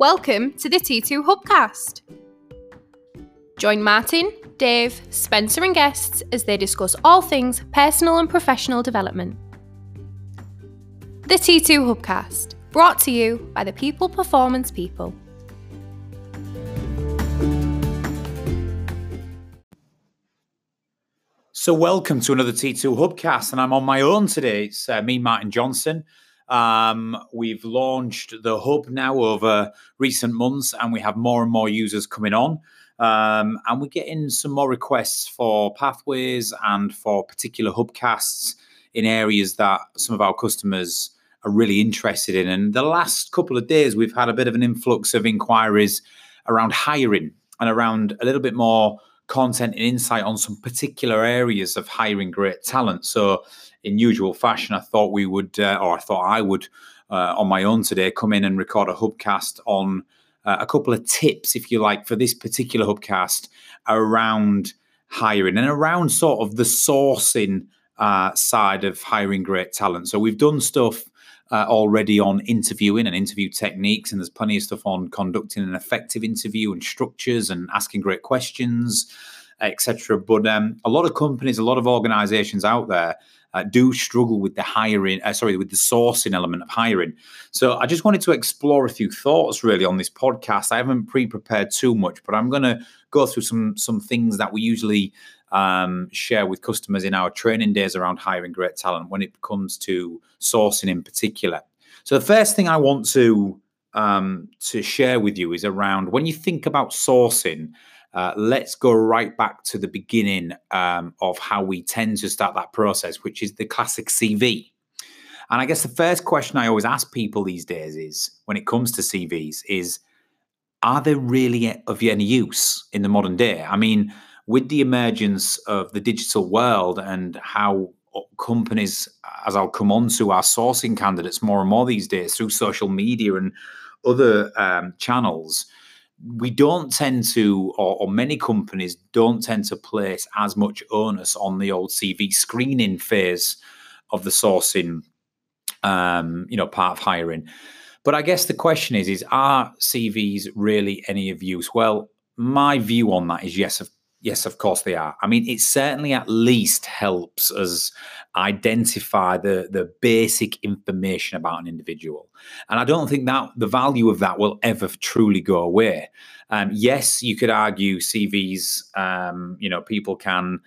Welcome to the T2 Hubcast. Join Martin, Dave, Spencer, and guests as they discuss all things personal and professional development. The T2 Hubcast, brought to you by the People Performance People. So, welcome to another T2 Hubcast, and I'm on my own today. It's uh, me, Martin Johnson. Um, we've launched the hub now over recent months, and we have more and more users coming on. Um, and we're getting some more requests for pathways and for particular hubcasts in areas that some of our customers are really interested in. And the last couple of days, we've had a bit of an influx of inquiries around hiring and around a little bit more content and insight on some particular areas of hiring great talent. So, in usual fashion, I thought we would, uh, or I thought I would, uh, on my own today, come in and record a hubcast on uh, a couple of tips, if you like, for this particular hubcast around hiring and around sort of the sourcing uh, side of hiring great talent. So, we've done stuff. Uh, already on interviewing and interview techniques, and there's plenty of stuff on conducting an effective interview and structures and asking great questions, etc. But um, a lot of companies, a lot of organizations out there uh, do struggle with the hiring, uh, sorry, with the sourcing element of hiring. So I just wanted to explore a few thoughts really on this podcast. I haven't pre-prepared too much, but I'm going to go through some some things that we usually um, share with customers in our training days around hiring great talent when it comes to sourcing in particular. So the first thing I want to um, to share with you is around when you think about sourcing uh, let's go right back to the beginning um, of how we tend to start that process, which is the classic CV. And I guess the first question I always ask people these days is when it comes to CVs is are they really of any use in the modern day? I mean, with the emergence of the digital world and how companies, as I'll come on to, are sourcing candidates more and more these days through social media and other um, channels, we don't tend to, or, or, many companies don't tend to place as much onus on the old CV screening phase of the sourcing, um, you know, part of hiring. But I guess the question is: is are CVs really any of use? Well, my view on that is yes, of Yes, of course they are. I mean, it certainly at least helps us identify the the basic information about an individual, and I don't think that the value of that will ever truly go away. Um, yes, you could argue CVs. Um, you know, people can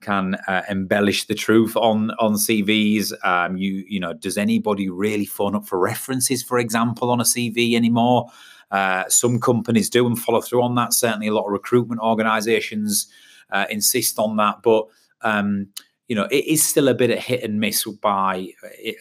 can uh, embellish the truth on on CVs. Um, you you know, does anybody really phone up for references, for example, on a CV anymore? Uh, some companies do and follow through on that. Certainly, a lot of recruitment organisations uh, insist on that, but um, you know it is still a bit of hit and miss by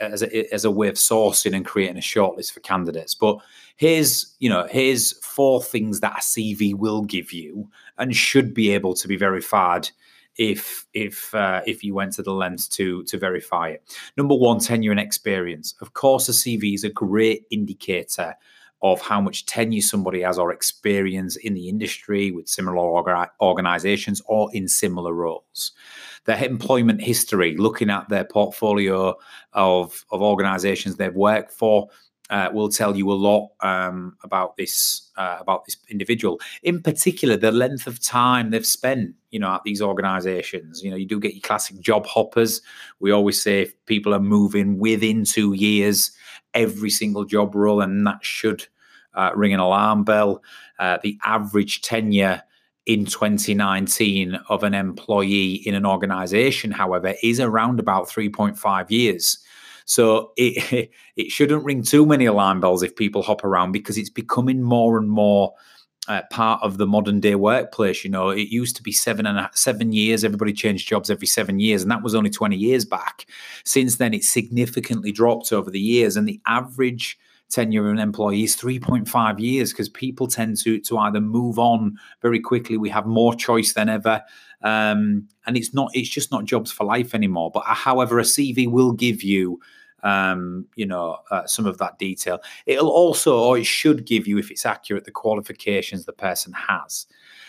as a, as a way of sourcing and creating a shortlist for candidates. But here's you know here's four things that a CV will give you and should be able to be verified if if uh, if you went to the lens to to verify it. Number one, tenure and experience. Of course, a CV is a great indicator of how much tenure somebody has or experience in the industry with similar organizations or in similar roles. Their employment history, looking at their portfolio of, of organizations they've worked for, uh, will tell you a lot um, about this uh, about this individual. In particular, the length of time they've spent, you know, at these organisations. You know, you do get your classic job hoppers. We always say if people are moving within two years, every single job role, and that should uh, ring an alarm bell. Uh, the average tenure in 2019 of an employee in an organization, however, is around about 3.5 years. So it it shouldn't ring too many alarm bells if people hop around because it's becoming more and more uh, part of the modern day workplace. You know, it used to be seven and a, seven years. Everybody changed jobs every seven years, and that was only twenty years back. Since then, it's significantly dropped over the years, and the average tenure of an employee is 3.5 years because people tend to to either move on very quickly. We have more choice than ever. Um, and it's not it's just not jobs for life anymore. But uh, however, a CV will give you um, you know, uh, some of that detail. It'll also, or it should give you, if it's accurate, the qualifications the person has.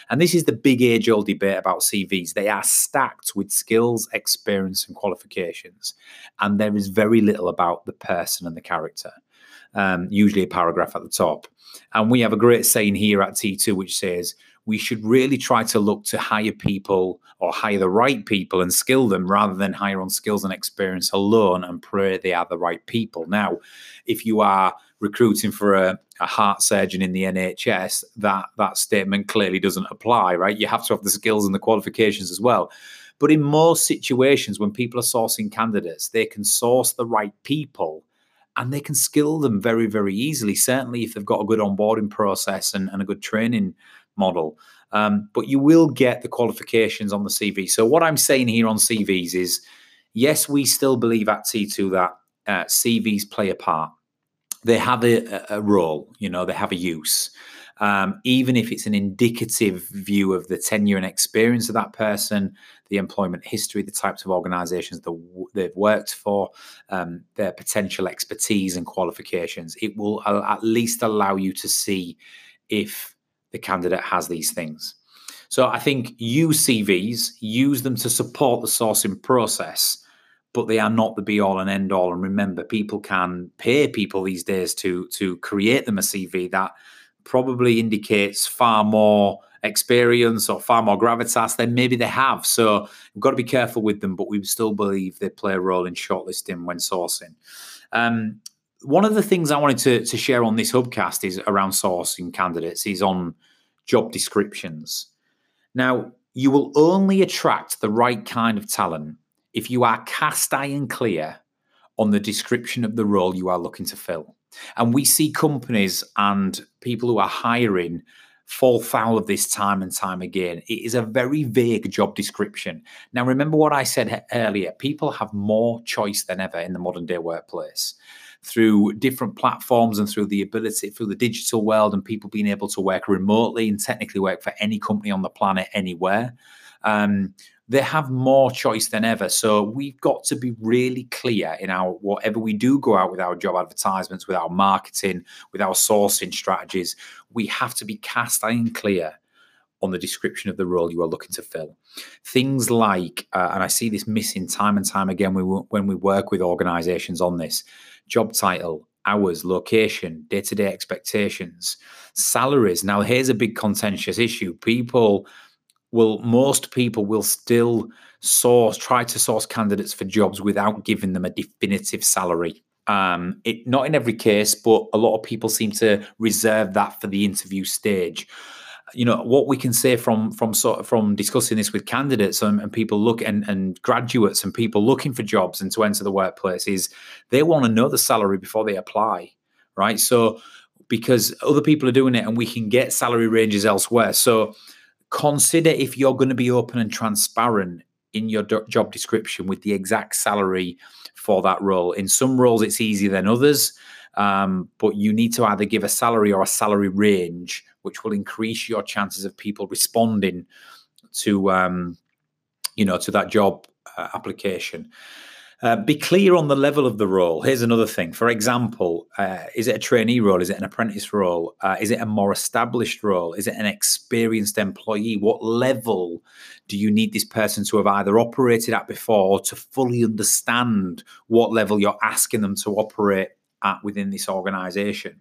And this is the big age old debate about CVs. They are stacked with skills, experience, and qualifications. And there is very little about the person and the character. um, usually a paragraph at the top. And we have a great saying here at T2 which says, we should really try to look to hire people or hire the right people and skill them rather than hire on skills and experience alone and pray they are the right people. Now, if you are recruiting for a, a heart surgeon in the NHS, that that statement clearly doesn't apply, right? You have to have the skills and the qualifications as well. But in most situations, when people are sourcing candidates, they can source the right people and they can skill them very, very easily. Certainly, if they've got a good onboarding process and, and a good training model. Um, but you will get the qualifications on the CV. So, what I'm saying here on CVs is yes, we still believe at T2 that uh, CVs play a part. They have a, a, role, you know, they have a use. Um, even if it's an indicative view of the tenure and experience of that person, the employment history, the types of organizations that they've worked for, um, their potential expertise and qualifications, it will at least allow you to see if the candidate has these things. So I think use CVs, use them to support the sourcing process, but they are not the be all and end all. And remember, people can pay people these days to to create them a CV that probably indicates far more experience or far more gravitas than maybe they have. So we've got to be careful with them, but we still believe they play a role in shortlisting when sourcing. Um, one of the things I wanted to, to share on this hubcast is around sourcing candidates is on job descriptions. Now, you will only attract the right kind of talent if you are cast iron clear on the description of the role you are looking to fill. And we see companies and people who are hiring fall foul of this time and time again. It is a very vague job description. Now, remember what I said earlier people have more choice than ever in the modern day workplace through different platforms and through the ability through the digital world and people being able to work remotely and technically work for any company on the planet anywhere. Um, they have more choice than ever. So we've got to be really clear in our whatever we do go out with our job advertisements, with our marketing, with our sourcing strategies. We have to be cast iron clear on the description of the role you are looking to fill. Things like, uh, and I see this missing time and time again when we work with organizations on this job title, hours, location, day to day expectations, salaries. Now, here's a big contentious issue. People will, most people will still source, try to source candidates for jobs without giving them a definitive salary. Um, it not in every case, but a lot of people seem to reserve that for the interview stage. You know what we can say from from sort of from discussing this with candidates and, and people look and, and graduates and people looking for jobs and to enter the workplace is they want to know the salary before they apply right? So because other people are doing it and we can get salary ranges elsewhere. So consider if you're going to be open and transparent in your do- job description with the exact salary for that role in some roles it's easier than others um, but you need to either give a salary or a salary range which will increase your chances of people responding to um, you know to that job uh, application. Uh, be clear on the level of the role. Here's another thing. For example, uh, is it a trainee role? Is it an apprentice role? Uh, is it a more established role? Is it an experienced employee? What level do you need this person to have either operated at before or to fully understand what level you're asking them to operate at within this organization?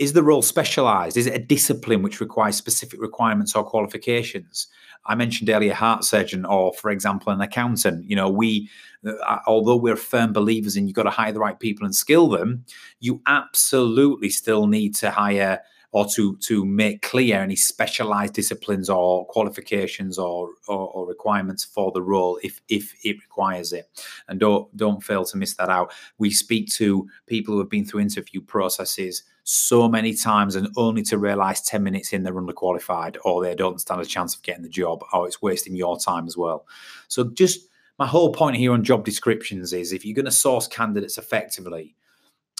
Is the role specialized? Is it a discipline which requires specific requirements or qualifications? I mentioned earlier heart surgeon or, for example, an accountant. You know, we, uh, although we're firm believers in you've got to hire the right people and skill them, you absolutely still need to hire or to to make clear any specialized disciplines or qualifications or, or, or requirements for the role if if it requires it and don't don't fail to miss that out we speak to people who have been through interview processes so many times and only to realize 10 minutes in they're underqualified or they don't stand a chance of getting the job or it's wasting your time as well. So just my whole point here on job descriptions is if you're going to source candidates effectively,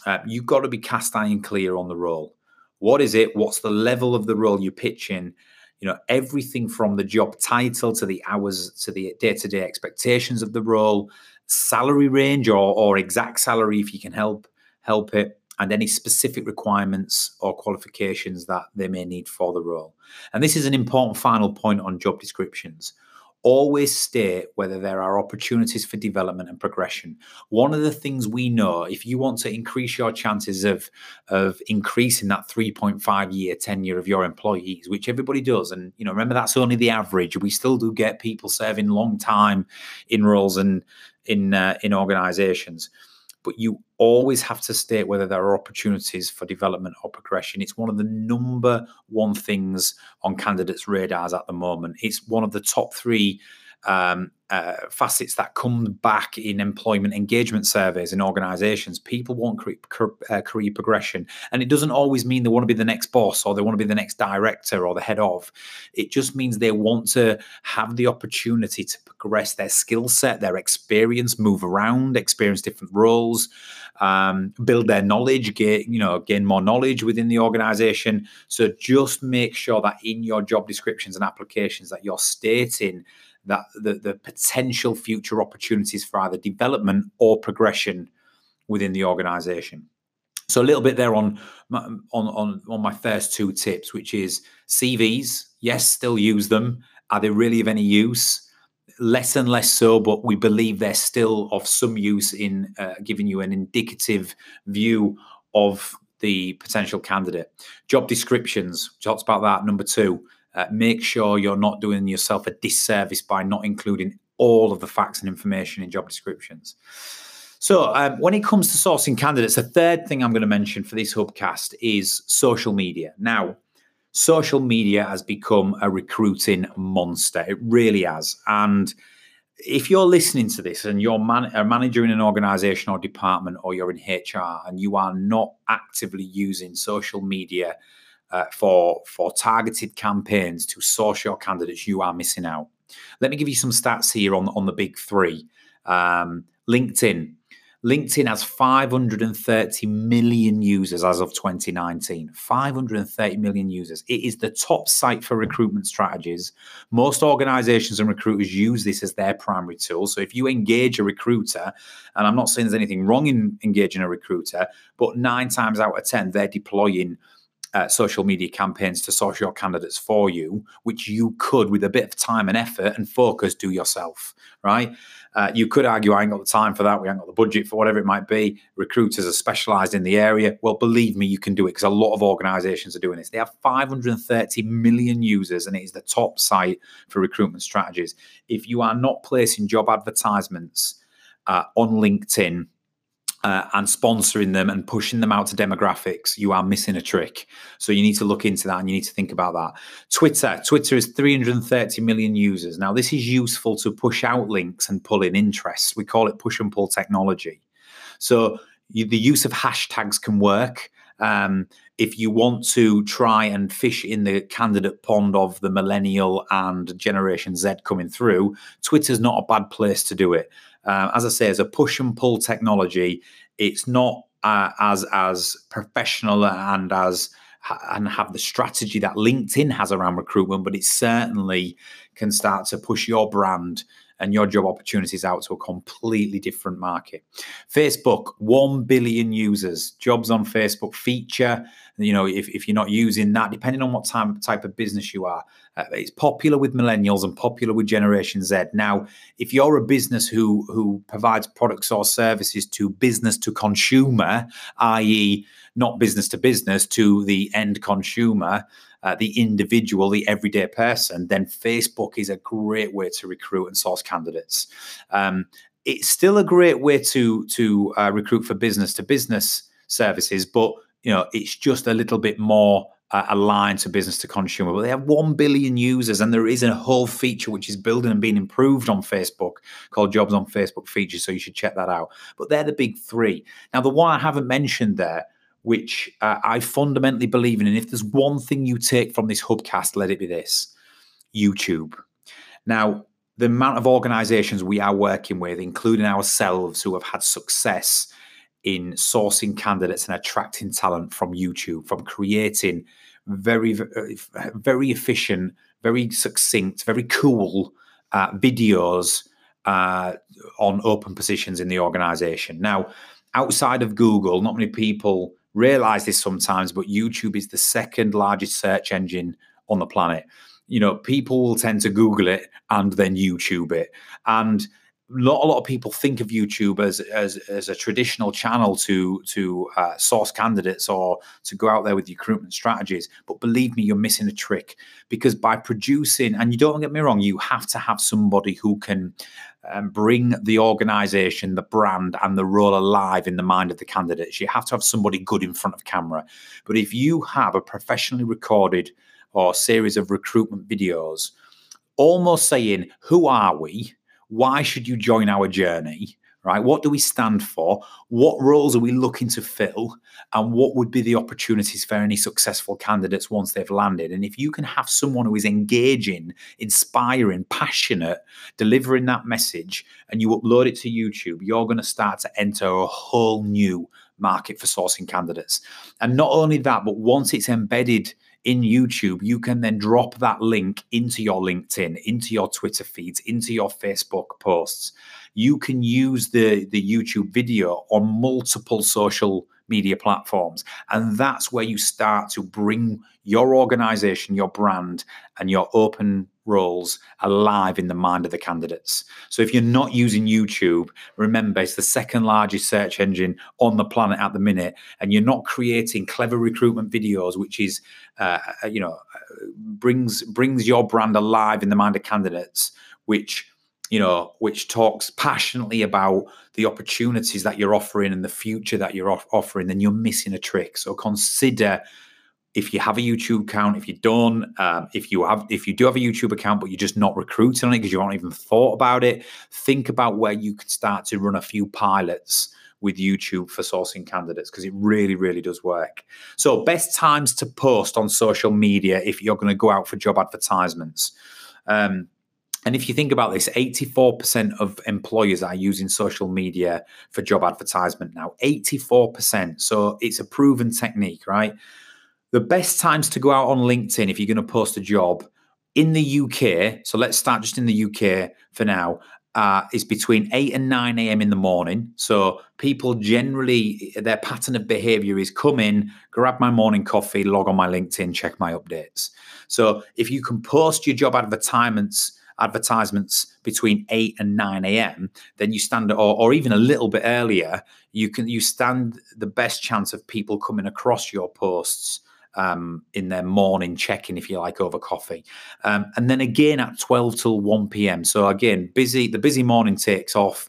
uh, you've got to be cast iron clear on the role. What is it? What's the level of the role you're pitching? You know, everything from the job title to the hours to the day-to-day expectations of the role, salary range or, or exact salary if you can help help it and any specific requirements or qualifications that they may need for the role. And this is an important final point on job descriptions. Always state whether there are opportunities for development and progression. One of the things we know, if you want to increase your chances of, of increasing that 3.5 year tenure of your employees, which everybody does, and you know, remember that's only the average. We still do get people serving long time in roles and in uh, in organizations but you always have to state whether there are opportunities for development or progression. It's one of the number one things on candidates' radars at the moment. It's one of the top three um, uh, facets that come back in employment engagement surveys in organizations. People want career, uh, career progression. And it doesn't always mean they want to be the next boss or they want to be the next director or the head of. It just means they want to have the opportunity to progress their skill set, their experience, move around, experience different roles, um, build their knowledge, gain, you know, gain more knowledge within the organization. So just make sure that in your job descriptions and applications that you're stating that the, the potential future opportunities for either development or progression within the organization. So a little bit there on on on on my first two tips, which is CVs. Yes, still use them. Are they really of any use? Less and less so, but we believe they're still of some use in uh, giving you an indicative view of the potential candidate. Job descriptions talks about that. Number two, uh, make sure you're not doing yourself a disservice by not including all of the facts and information in job descriptions. So, um, when it comes to sourcing candidates, the third thing I'm going to mention for this hubcast is social media. Now, social media has become a recruiting monster. It really has. And if you're listening to this and you're man- a manager in an organization or department or you're in HR and you are not actively using social media uh, for for targeted campaigns to source your candidates, you are missing out. Let me give you some stats here on on the big three. Um, LinkedIn. LinkedIn has 530 million users as of 2019. 530 million users. It is the top site for recruitment strategies. Most organizations and recruiters use this as their primary tool. So if you engage a recruiter, and I'm not saying there's anything wrong in engaging a recruiter, but nine times out of 10, they're deploying uh, social media campaigns to source your candidates for you, which you could, with a bit of time and effort and focus, do yourself, right? Uh, you could argue, I ain't got the time for that. We ain't got the budget for whatever it might be. Recruiters are specialized in the area. Well, believe me, you can do it because a lot of organizations are doing this. They have 530 million users and it is the top site for recruitment strategies. If you are not placing job advertisements uh, on LinkedIn, uh, and sponsoring them and pushing them out to demographics, you are missing a trick. So you need to look into that and you need to think about that. Twitter, Twitter is 330 million users. Now, this is useful to push out links and pull in interest. We call it push and pull technology. So you, the use of hashtags can work. Um, if you want to try and fish in the candidate pond of the millennial and Generation Z coming through, Twitter's not a bad place to do it. Uh, as I say, as a push and pull technology, it's not uh, as as professional and as and have the strategy that LinkedIn has around recruitment, but it certainly can start to push your brand and your job opportunities out to a completely different market. Facebook, 1 billion users, jobs on Facebook feature. You know, if, if you're not using that, depending on what type, type of business you are, uh, it's popular with millennials and popular with Generation Z. Now, if you're a business who who provides products or services to business to consumer, i.e., not business to business to the end consumer, uh, the individual, the everyday person, then Facebook is a great way to recruit and source candidates. Um, it's still a great way to to uh, recruit for business to business services, but you know it's just a little bit more uh, aligned to business to consumer. But they have one billion users, and there is a whole feature which is building and being improved on Facebook called Jobs on Facebook features. So you should check that out. But they're the big three. Now, the one I haven't mentioned there which uh, I fundamentally believe in. And if there's one thing you take from this hubcast, let it be this YouTube. Now, the amount of organizations we are working with, including ourselves, who have had success in sourcing candidates and attracting talent from YouTube, from creating very, very efficient, very succinct, very cool uh, videos uh, on open positions in the organization. Now, outside of Google, not many people realize this sometimes, but YouTube is the second largest search engine on the planet. you know, people will tend to Google it and then YouTube it. And not a lot of people think of YouTube as as, as a traditional channel to to uh, source candidates or to go out there with recruitment strategies. But believe me, you're missing a trick because by producing, and you don't get me wrong, you have to have somebody who can um, bring the organization, the brand, and the role alive in the mind of the candidates. You have to have somebody good in front of camera. But if you have a professionally recorded or series of recruitment videos, almost saying, "Who are we?" Why should you join our journey? Right? What do we stand for? What roles are we looking to fill? And what would be the opportunities for any successful candidates once they've landed? And if you can have someone who is engaging, inspiring, passionate, delivering that message, and you upload it to YouTube, you're going to start to enter a whole new market for sourcing candidates. And not only that, but once it's embedded in YouTube, you can then drop that link into your LinkedIn, into your Twitter feeds, into your Facebook posts. You can use the, the YouTube video on multiple social media platforms. And that's where you start to bring your organization, your brand, and your open roles alive in the mind of the candidates. So if you're not using YouTube, remember it's the second largest search engine on the planet at the minute, and you're not creating clever recruitment videos, which is, uh, uh you know, uh, brings brings your brand alive in the mind of candidates, which you know, which talks passionately about the opportunities that you're offering and the future that you're off- offering, then you're missing a trick. So consider if you have a YouTube account, if you don't, um, if you have, if you do have a YouTube account, but you're just not recruiting on it because you haven't even thought about it, think about where you could start to run a few pilots with YouTube for sourcing candidates because it really, really does work. So, best times to post on social media if you're going to go out for job advertisements. Um, and if you think about this, 84% of employers are using social media for job advertisement now. 84%. So it's a proven technique, right? The best times to go out on LinkedIn if you're going to post a job in the UK, so let's start just in the UK for now, uh, is between 8 and 9 a.m. in the morning. So people generally, their pattern of behavior is come in, grab my morning coffee, log on my LinkedIn, check my updates. So if you can post your job advertisements, advertisements between 8 and 9 a.m then you stand or, or even a little bit earlier you can you stand the best chance of people coming across your posts um, in their morning check-in, if you like, over coffee. Um, and then again at 12 till 1 p.m. So again, busy, the busy morning takes off.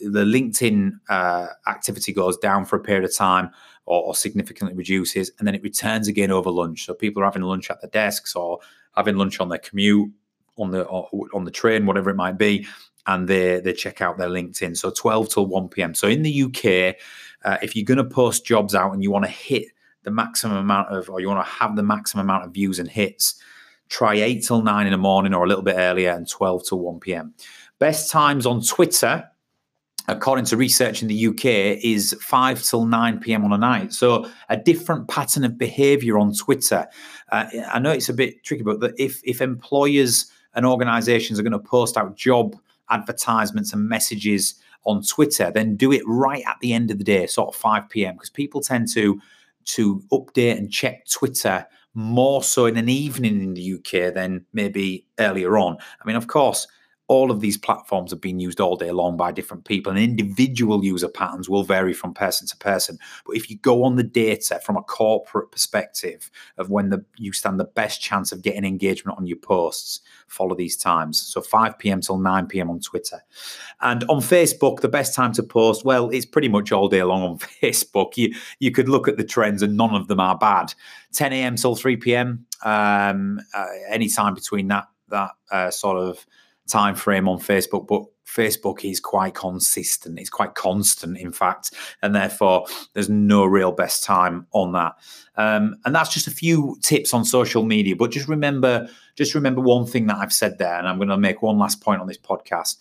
The LinkedIn uh, activity goes down for a period of time or, or, significantly reduces, and then it returns again over lunch. So people are having lunch at their desks or having lunch on their commute on the on the train, whatever it might be, and they they check out their LinkedIn. So 12 till 1 p.m. So in the UK, uh, if you're going to post jobs out and you want to hit the maximum amount of, or you want to have the maximum amount of views and hits, try 8 till 9 in the morning or a little bit earlier and 12 till 1 p.m. Best times on Twitter according to research in the UK, is 5 till 9 p.m. on a night. So a different pattern of behavior on Twitter. Uh, I know it's a bit tricky, but if, if employers and organizations are going to post out job advertisements and messages on Twitter, then do it right at the end of the day, sort of 5 p.m. Because people tend to to update and check Twitter more so in an evening in the UK than maybe earlier on. I mean, of course, all of these platforms have been used all day long by different people, and individual user patterns will vary from person to person. But if you go on the data from a corporate perspective of when the, you stand the best chance of getting engagement on your posts, follow these times. So 5 p.m. till 9 p.m. on Twitter. And on Facebook, the best time to post, well, it's pretty much all day long on Facebook. You, you could look at the trends, and none of them are bad. 10 a.m. till 3 p.m., um, uh, any time between that, that uh, sort of time frame on Facebook, but Facebook is quite consistent. It's quite constant, in fact, and therefore there's no real best time on that. Um, and that's just a few tips on social media. But just remember, just remember one thing that I've said there, and I'm going to make one last point on this podcast.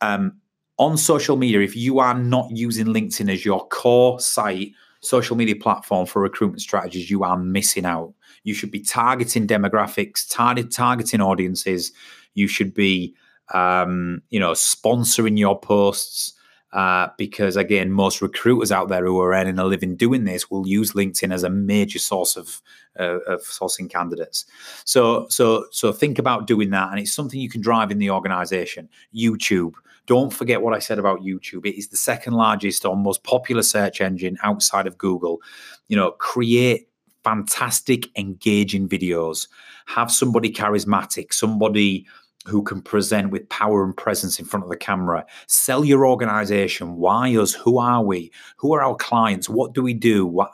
Um, on social media, if you are not using LinkedIn as your core site, social media platform for recruitment strategies, you are missing out. You should be targeting demographics, target, targeting audiences you should be, um, you know, sponsoring your posts. Uh, because again, most recruiters out there who are earning a living doing this will use LinkedIn as a major source of uh, of sourcing candidates. So so so think about doing that, and it's something you can drive in the organization. YouTube. Don't forget what I said about YouTube. It is the second largest or most popular search engine outside of Google. You know, create fantastic, engaging videos. Have somebody charismatic, somebody who can present with power and presence in front of the camera. Sell your organization. Why us? Who are we? Who are our clients? What do we do? Why,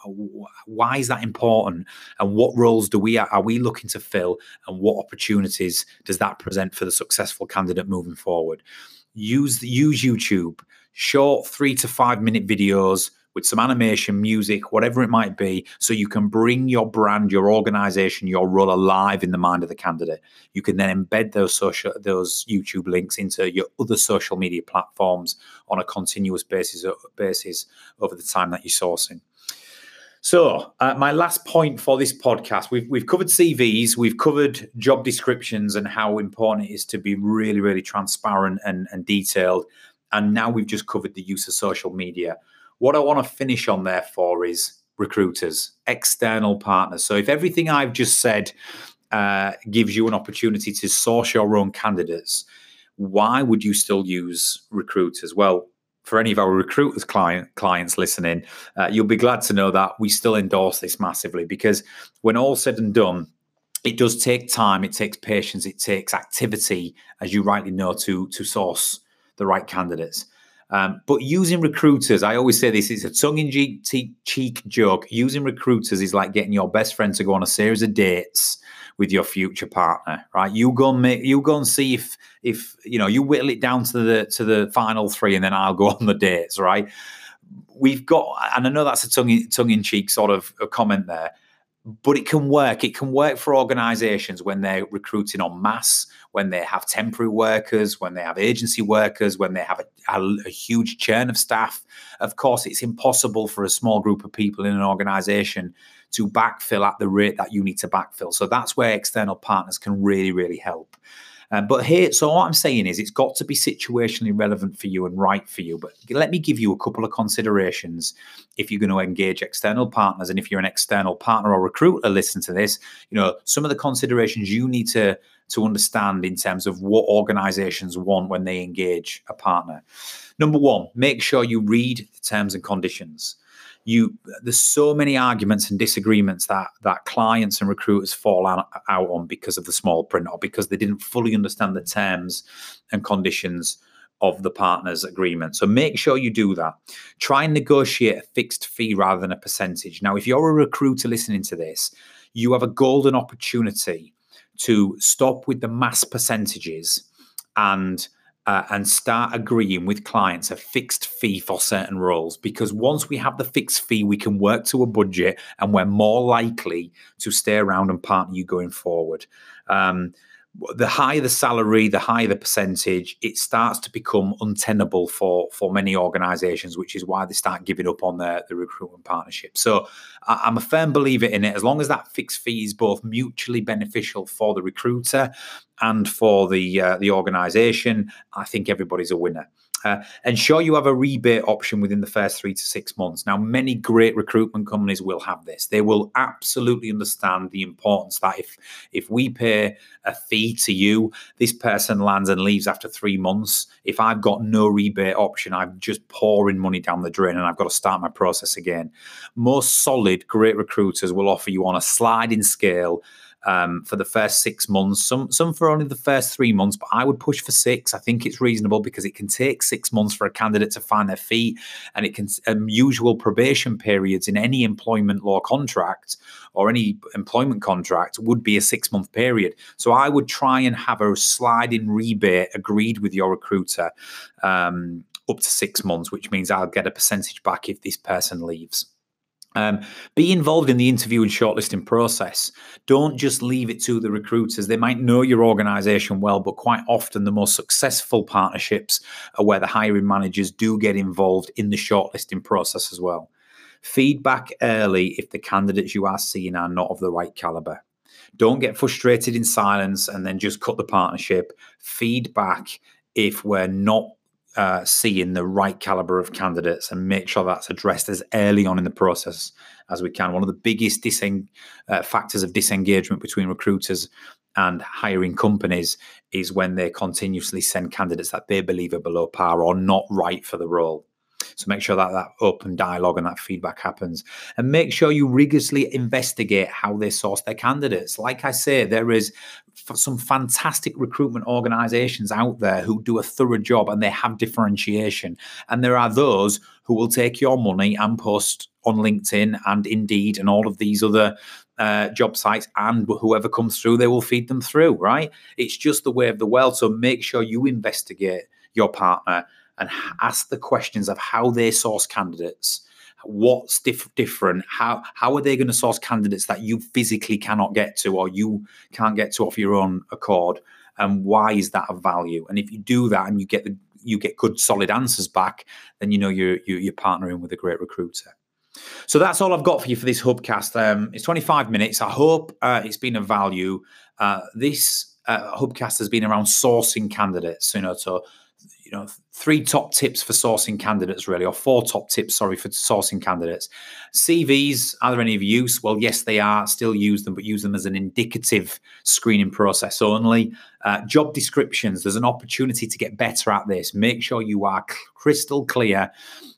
why is that important? And what roles do we are we looking to fill? And what opportunities does that present for the successful candidate moving forward? Use use YouTube, short three to five minute videos with some animation, music, whatever it might be, so you can bring your brand, your organization, your role alive in the mind of the candidate. You can then embed those social those YouTube links into your other social media platforms on a continuous basis basis over the time that you're sourcing. So, uh, my last point for this podcast, we've we've covered CVs, we've covered job descriptions, and how important it is to be really, really transparent and, and detailed. And now we've just covered the use of social media. What I want to finish on, therefore, is recruiters, external partners. So if everything I've just said uh, gives you an opportunity to source your own candidates, why would you still use recruiters? Well, for any of our recruiters client clients listening, uh, you'll be glad to know that we still endorse this massively because when all said and done, it does take time, it takes patience, it takes activity, as you rightly know, to to source the right candidates. Um, but using recruiters, I always say this, it's a tongue in cheek joke. Using recruiters is like getting your best friend to go on a series of dates with your future partner, right? You go and make, you go and see if, if, you know, you whittle it down to the, to the final three and then I'll go on the dates, right? We've got, and I know that's a tongue in, tongue in cheek sort of comment there, but it can work. It can work for organizations when they're recruiting en masse, when they have temporary workers, when they have agency workers, when they have a, a, a, huge churn of staff. Of course, it's impossible for a small group of people in an organization to backfill at the rate that you need to backfill. So that's where external partners can really, really help. Um, but here, so what I'm saying is it's got to be situationally relevant for you and right for you. But let me give you a couple of considerations if you're going to engage external partners. And if you're an external partner or recruiter, listen to this. You know, some of the considerations you need to to understand in terms of what organizations want when they engage a partner. Number one, make sure you read the terms and conditions you there's so many arguments and disagreements that that clients and recruiters fall out, out on because of the small print or because they didn't fully understand the terms and conditions of the partner's agreement. So make sure you do that. Try and negotiate a fixed fee rather than a percentage. Now, if you're a recruiter listening to this, you have a golden opportunity to stop with the mass percentages and uh, and start agreeing with clients a fixed fee for certain roles because once we have the fixed fee, we can work to a budget and we're more likely to stay around and partner you going forward. Um, the higher the salary, the higher the percentage, it starts to become untenable for for many organisations, which is why they start giving up on their the recruitment partnership. So I, am a firm believer in it. As long as that fixed fee is both mutually beneficial for the recruiter and for the uh, the organisation, I think everybody's a winner. Uh, ensure you have a rebate option within the first three to six months. Now, many great recruitment companies will have this. They will absolutely understand the importance that if if we pay a fee to you, this person lands and leaves after three months. If I've got no rebate option, I'm just pouring money down the drain and I've got to start my process again. Most solid, great recruiters will offer you on a sliding scale um, for the first six months. Some some for only the first three months, but I would push for six. I think it's reasonable because it can take six months for a candidate to find their feet, and it can um, usual probation periods in any employment law contract or any employment contract would be a six month period. So I would try and have a sliding rebate agreed with your recruiter. Um, up to six months, which means I'll get a percentage back if this person leaves. Um, be involved in the interview and shortlisting process. Don't just leave it to the recruiters. They might know your organization well, but quite often the most successful partnerships are where the hiring managers do get involved in the shortlisting process as well. Feedback early if the candidates you are seeing are not of the right caliber. Don't get frustrated in silence and then just cut the partnership. Feedback if we're not uh, seeing the right caliber of candidates and make sure that's addressed as early on in the process as we can. One of the biggest uh, factors of disengagement between recruiters and hiring companies is when they continuously send candidates that they believe are below par or not right for the role. So make sure that that open dialogue and that feedback happens. And make sure you rigorously investigate how they source their candidates. Like I say, there is some fantastic recruitment organizations out there who do a thorough job and they have differentiation. And there are those who will take your money and post on LinkedIn and Indeed and all of these other uh, job sites, and whoever comes through, they will feed them through, right? It's just the way of the world. So make sure you investigate your partner and ask the questions of how they source candidates what's diff- different how how are they going to source candidates that you physically cannot get to or you can't get to off your own accord and why is that of value and if you do that and you get the you get good solid answers back then you know you're you're partnering with a great recruiter so that's all I've got for you for this Hubcast. Um, it's 25 minutes. I hope uh, it's been of value. Uh, this uh, Hubcast has been around sourcing candidates, you know, so know three top tips for sourcing candidates really or four top tips sorry for sourcing candidates. Cvs are there any of use? Well yes they are. Still use them but use them as an indicative screening process only. Uh, job descriptions there's an opportunity to get better at this. Make sure you are crystal clear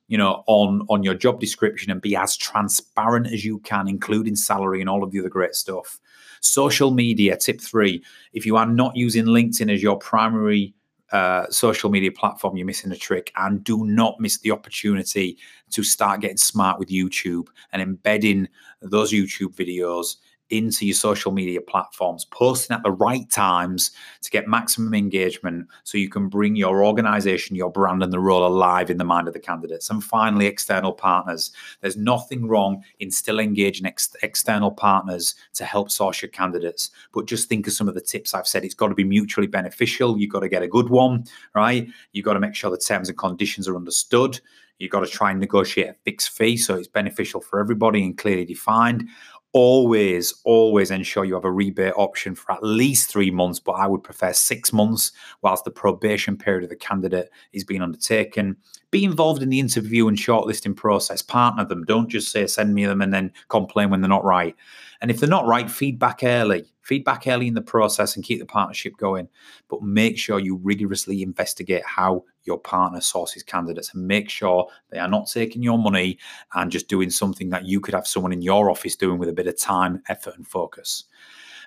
you know on on your job description and be as transparent as you can including salary and all of the other great stuff. Social media tip three if you are not using linkedin as your primary uh, social media platform, you're missing a trick. And do not miss the opportunity to start getting smart with YouTube and embedding those YouTube videos into your social media platforms, posting at the right times to get maximum engagement so you can bring your organization, your brand, and the role alive in the mind of the candidates. And finally, external partners. There's nothing wrong in still engaging ex- external partners to help source your candidates, but just think of some of the tips I've said. It's got to be mutually beneficial. You've got to get a good one, right? You've got to make sure the terms and conditions are understood. You've got to try and negotiate a fixed fee so it's beneficial for everybody and clearly defined always, always ensure you have a rebate option for at least three months, but I would prefer six months whilst the probation period of the candidate is being undertaken. Be involved in the interview and shortlisting process, partner them. Don't just say, send me them and then complain when they're not right. And if they're not right, feedback early. Feedback early in the process and keep the partnership going. But make sure you rigorously investigate how your partner sources candidates and make sure they are not taking your money and just doing something that you could have someone in your office doing with a bit of time, effort, and focus.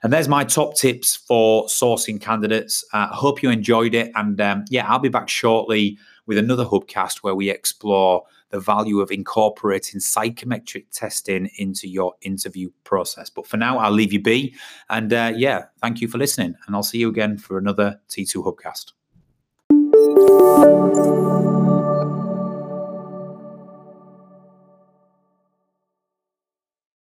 And there's my top tips for sourcing candidates. I uh, hope you enjoyed it. And um, yeah, I'll be back shortly with another Hubcast where we explore the value of incorporating psychometric testing into your interview process. But for now, I'll leave you be. And uh, yeah, thank you for listening. And I'll see you again for another T2 Hubcast.